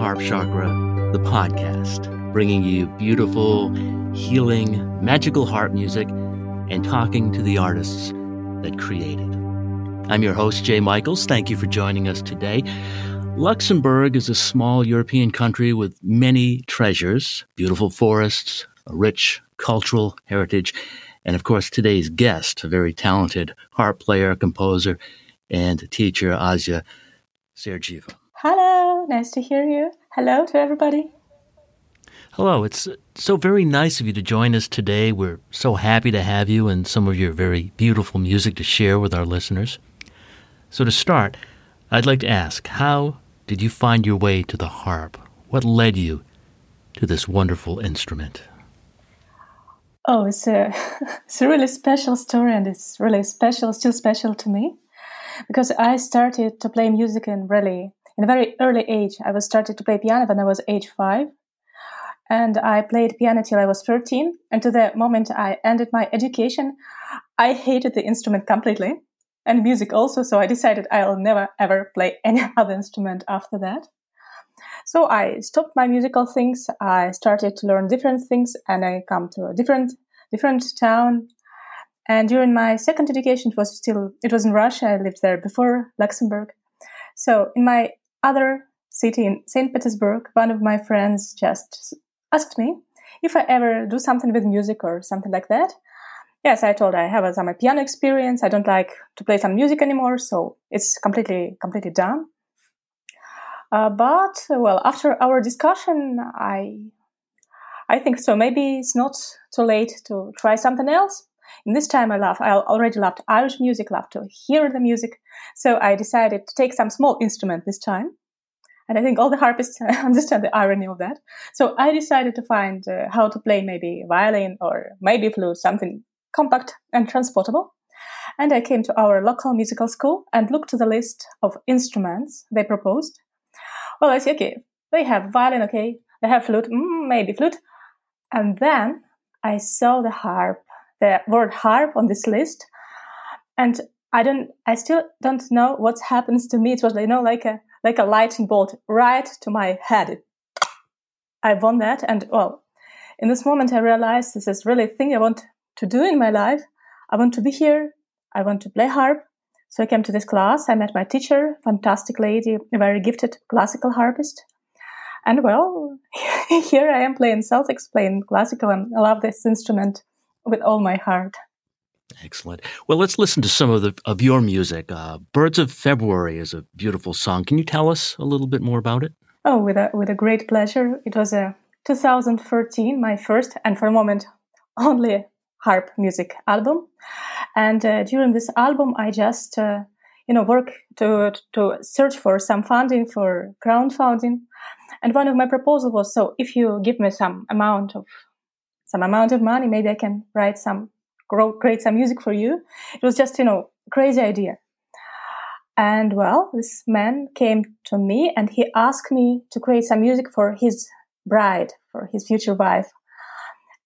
Harp Chakra, the podcast, bringing you beautiful, healing, magical harp music and talking to the artists that create it. I'm your host, Jay Michaels. Thank you for joining us today. Luxembourg is a small European country with many treasures, beautiful forests, a rich cultural heritage, and of course, today's guest, a very talented harp player, composer, and teacher, Asya Sergieva. Hello, nice to hear you. Hello to everybody. Hello, it's so very nice of you to join us today. We're so happy to have you and some of your very beautiful music to share with our listeners. So, to start, I'd like to ask how did you find your way to the harp? What led you to this wonderful instrument? Oh, it's a, it's a really special story, and it's really special, still special to me, because I started to play music in really in a very early age. I was started to play piano when I was age five, and I played piano till I was 13. And to the moment I ended my education, I hated the instrument completely and music also. So I decided I'll never ever play any other instrument after that. So I stopped my musical things. I started to learn different things and I come to a different, different town. And during my second education, it was still, it was in Russia. I lived there before Luxembourg. So in my other city in St. Petersburg, one of my friends just asked me if I ever do something with music or something like that. Yes, I told her I have some piano experience. I don't like to play some music anymore, so it's completely, completely done. Uh, but well, after our discussion, I, I think so. Maybe it's not too late to try something else. In this time, I love. I already loved Irish music, loved to hear the music. So I decided to take some small instrument this time. And I think all the harpists understand the irony of that. So I decided to find uh, how to play maybe violin or maybe flute, something compact and transportable. And I came to our local musical school and looked to the list of instruments they proposed. Well, I see, okay, they have violin, okay, they have flute, mm, maybe flute. And then I saw the harp, the word harp on this list. And I don't, I still don't know what happens to me. It was, you know, like a, like a lightning bolt right to my head. I won that. And well, in this moment, I realized this is really a thing I want to do in my life. I want to be here. I want to play harp. So I came to this class. I met my teacher, fantastic lady, a very gifted classical harpist. And well, here I am playing Celtics, playing classical, and I love this instrument with all my heart. Excellent. Well, let's listen to some of the of your music. Uh, "Birds of February" is a beautiful song. Can you tell us a little bit more about it? Oh, with a with a great pleasure. It was a 2013, my first and for a moment only harp music album. And uh, during this album, I just uh, you know work to to search for some funding for crowdfunding. And one of my proposals was so if you give me some amount of some amount of money, maybe I can write some create some music for you. It was just, you know, crazy idea. And well, this man came to me and he asked me to create some music for his bride, for his future wife.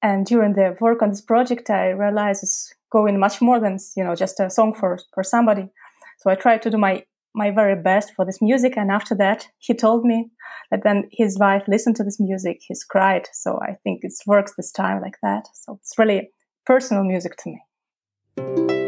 And during the work on this project, I realized it's going much more than, you know, just a song for, for somebody. So I tried to do my, my very best for this music. And after that, he told me that when his wife listened to this music, he's cried. So I think it works this time like that. So it's really personal music to me.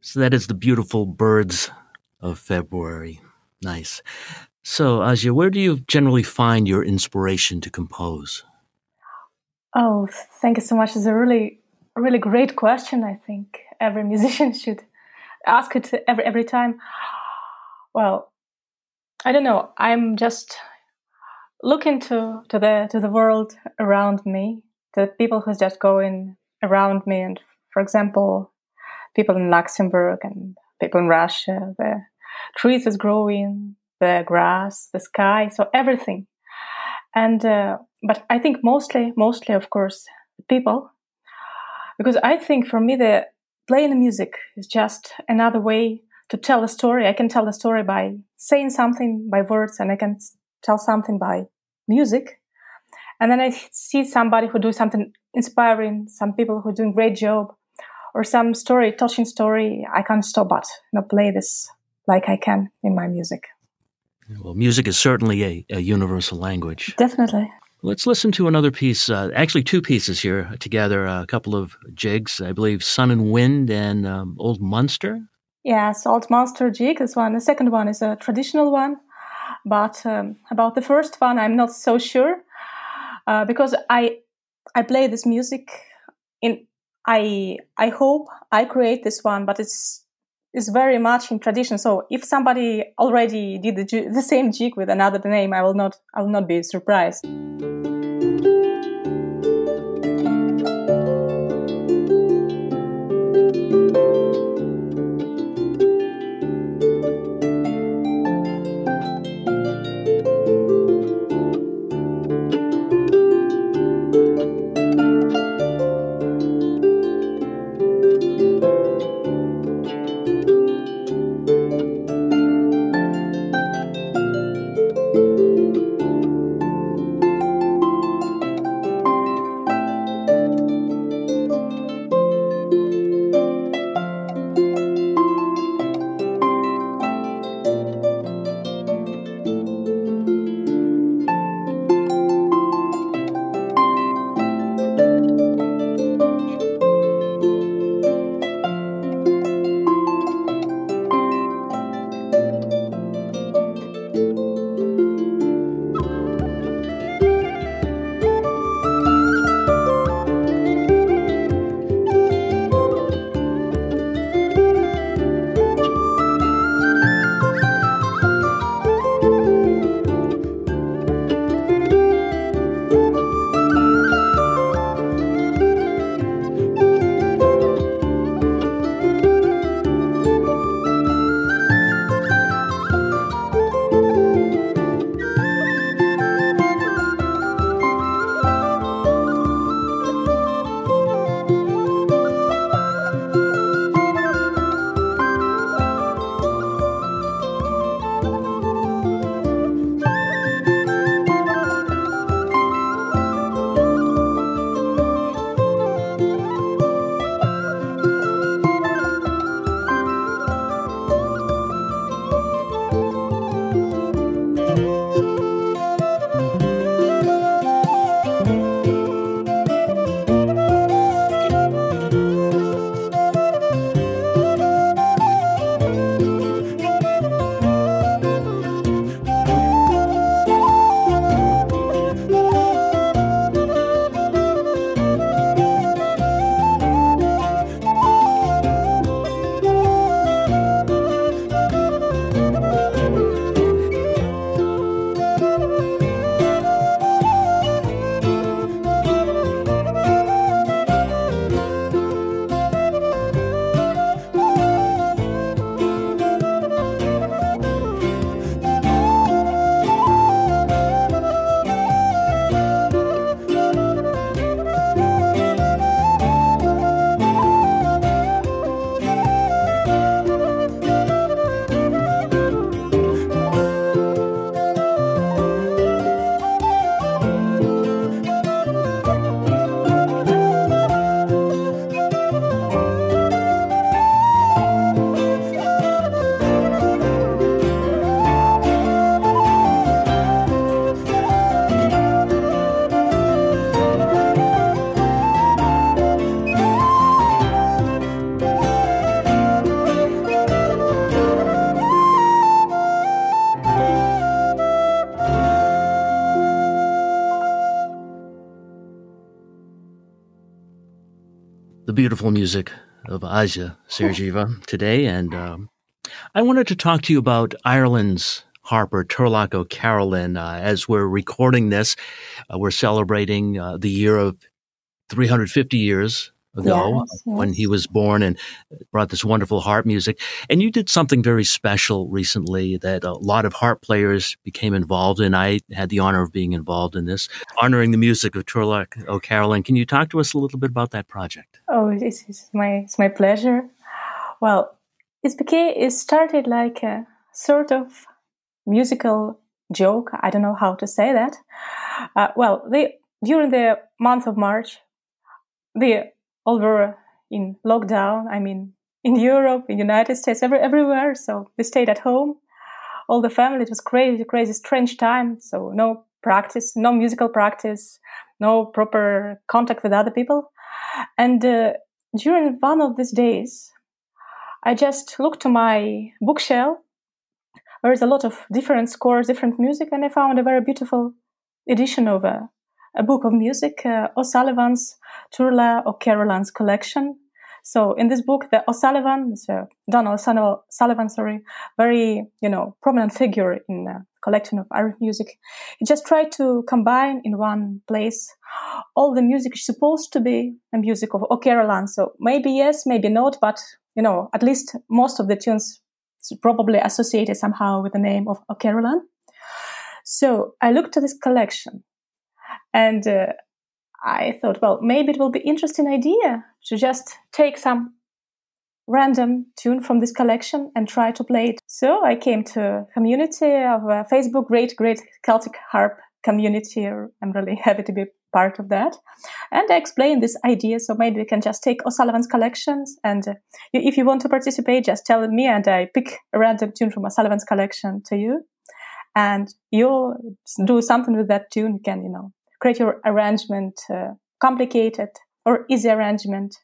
So that is the beautiful birds of February. Nice. So, Asya, where do you generally find your inspiration to compose? Oh, thank you so much. It's a really, really great question. I think every musician should ask it every every time. Well, I don't know. I'm just looking to to the to the world around me, the people who's just going around me, and for example, people in Luxembourg and people in Russia. The trees is growing, the grass, the sky, so everything. And uh, but I think mostly, mostly, of course, people, because I think for me the playing the music is just another way to tell a story. I can tell a story by saying something by words, and I can tell something by music. And then I see somebody who do something inspiring, some people who are doing great job, or some story, touching story. I can't stop but you know, play this like I can in my music. Well, music is certainly a, a universal language. Definitely. Let's listen to another piece, uh, actually, two pieces here together, a couple of jigs, I believe Sun and Wind and um, Old Munster. Yes, Old Munster jig is one. The second one is a traditional one. But um, about the first one, I'm not so sure uh, because I I play this music in I I hope I create this one, but it's is very much in tradition. So if somebody already did the, the same jig with another name, I will not I will not be surprised. The beautiful music of Asya Sergieva today. And um, I wanted to talk to you about Ireland's harper, Turlough O'Carolan. Uh, as we're recording this, uh, we're celebrating uh, the year of 350 years ago yes, when he was born and brought this wonderful harp music. And you did something very special recently that a lot of harp players became involved in. I had the honor of being involved in this, honoring the music of Turlough O'Carolan. Can you talk to us a little bit about that project? Oh, it's, it's my it's my pleasure. Well, it's became it started like a sort of musical joke. I don't know how to say that. Uh, well, they, during the month of March, the were in lockdown. I mean, in Europe, in United States, every, everywhere. So we stayed at home. All the family. It was crazy, crazy, strange time. So no practice, no musical practice, no proper contact with other people. And uh, during one of these days, I just looked to my bookshelf. There's a lot of different scores, different music, and I found a very beautiful edition of a, a book of music, uh, O'Sullivan's Turlough O'Carolan's collection. So in this book, the O'Sullivan, so Donal Sullivan, sorry, very, you know, prominent figure in collection of Irish music. He just tried to combine in one place all the music supposed to be the music of O'Carolan. So maybe yes, maybe not, but, you know, at least most of the tunes probably associated somehow with the name of O'Carolan. So I looked at this collection and uh, I thought, well, maybe it will be interesting idea to just take some random tune from this collection and try to play it. So I came to community of uh, Facebook, great, great Celtic harp community. I'm really happy to be part of that. And I explained this idea. So maybe we can just take O'Sullivan's collections. And uh, if you want to participate, just tell me and I pick a random tune from O'Sullivan's collection to you. And you'll do something with that tune. You can, you know, create your arrangement uh, complicated or easy arrangement.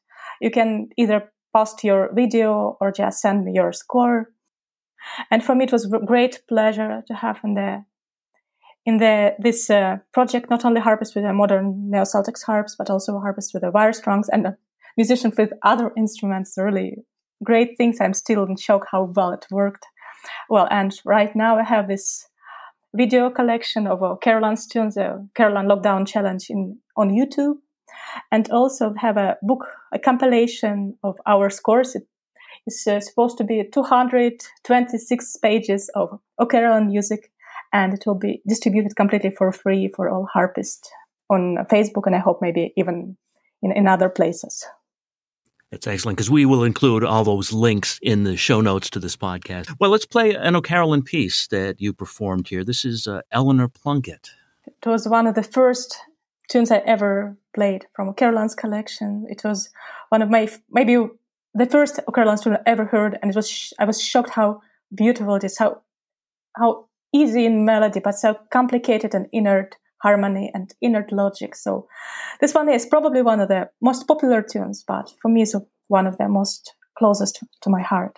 You can either post your video or just send me your score. And for me, it was a great pleasure to have in the in the this uh, project not only harpists with a modern neo Celtic harps, but also harpists with the wire strongs and musicians with other instruments. Really great things. I'm still in shock how well it worked. Well, and right now I have this video collection of uh, Carolan's tunes, the Carolan Lockdown Challenge in on YouTube, and also have a book, a compilation of our scores. It is uh, supposed to be 226 pages of O'Carolan music, and it will be distributed completely for free for all harpists on Facebook, and I hope maybe even in, in other places. That's excellent because we will include all those links in the show notes to this podcast. Well, let's play an O'Carolan piece that you performed here. This is uh, Eleanor Plunkett. It was one of the first tunes I ever played from O'Carolan's collection. It was one of my maybe the first O'Carolan's tune I ever heard, and it was sh- I was shocked how beautiful it is, how how easy in melody, but so complicated and inert harmony and inert logic. So this one is probably one of the most popular tunes, but for me, it's one of the most closest to my heart.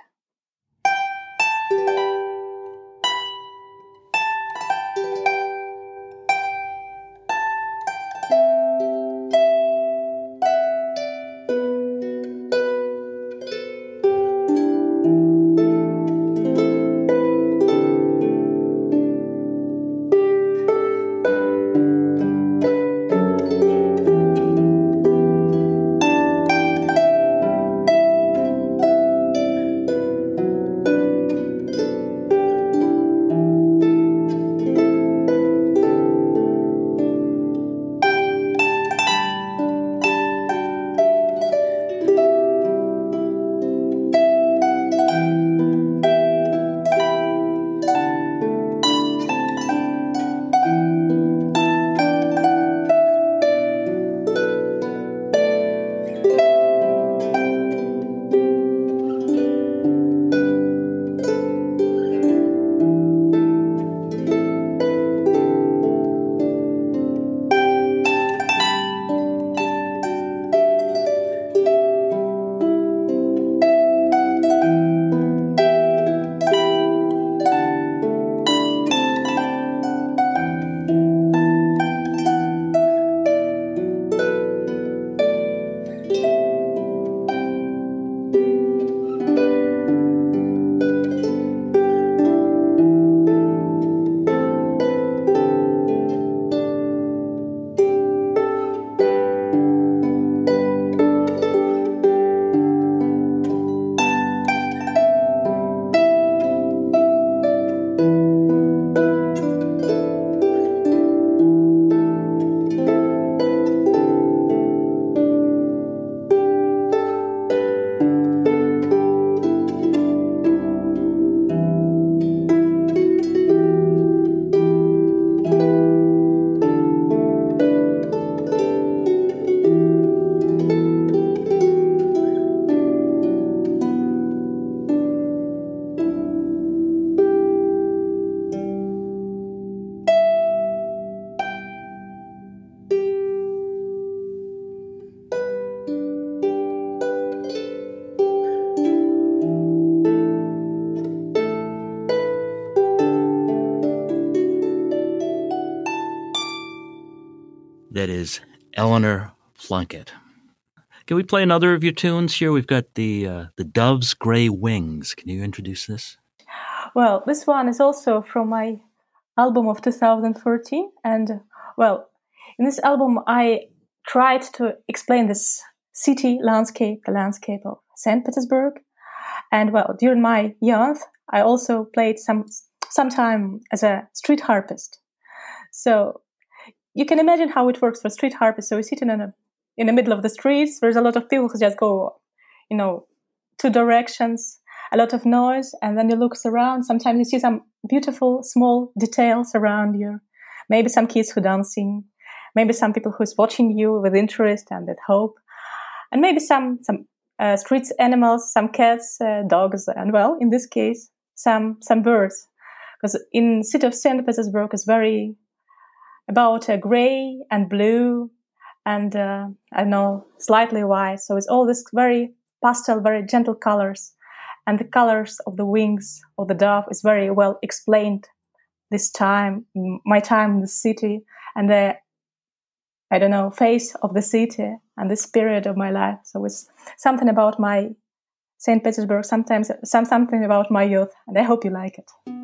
Eleanor Plunkett. Can we play another of your tunes here? We've got the uh, the Dove's Gray Wings. Can you introduce this? Well, this one is also from my album of 2014, and well, in this album I tried to explain this city landscape, the landscape of St. Petersburg, and well, during my youth, I also played some some time as a street harpist. So you can imagine how it works for street harpist. So we sit in a in the middle of the streets. There's a lot of people who just go, you know, two directions, a lot of noise, and then you look around. Sometimes you see some beautiful small details around you. Maybe some kids who dancing, maybe some people who's watching you with interest and with hope, and maybe some some uh, streets animals, some cats, uh, dogs, and well, in this case, some some birds, because in city of Saint Petersburg is very about uh, gray and blue and uh, I know slightly white. So it's all this very pastel, very gentle colors, and the colors of the wings of the dove is very well explained. This time, my time in the city, and the I don't know face of the city and this period of my life. So it's something about my Saint Petersburg. Sometimes some something about my youth, and I hope you like it.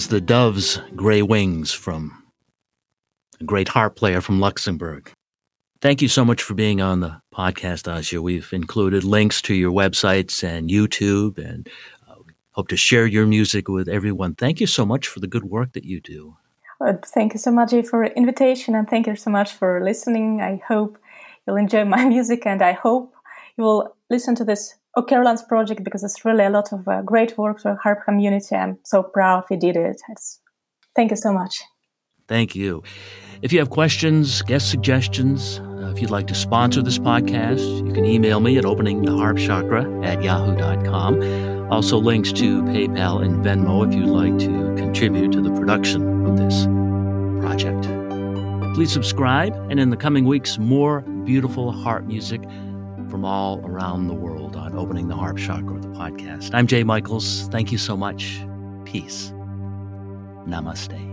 Was the Dove's Gray Wings from a great harp player from Luxembourg. Thank you so much for being on the podcast, Asya. We've included links to your websites and YouTube and uh, hope to share your music with everyone. Thank you so much for the good work that you do. Well, thank you so much for invitation and thank you so much for listening. I hope you'll enjoy my music and I hope you will listen to this O'Carolan's project because it's really a lot of uh, great work for the harp community. I'm so proud we did it. It's, thank you so much. Thank you. If you have questions, guest suggestions, uh, if you'd like to sponsor this podcast, you can email me at openingtheharpchakra at yahoo.com. Also, links to PayPal and Venmo if you'd like to contribute to the production of this project. Please subscribe, and in the coming weeks, more beautiful harp music from all around the world on Opening the Harp Chakra, the podcast. I'm Jay Michaels. Thank you so much. Peace. Namaste.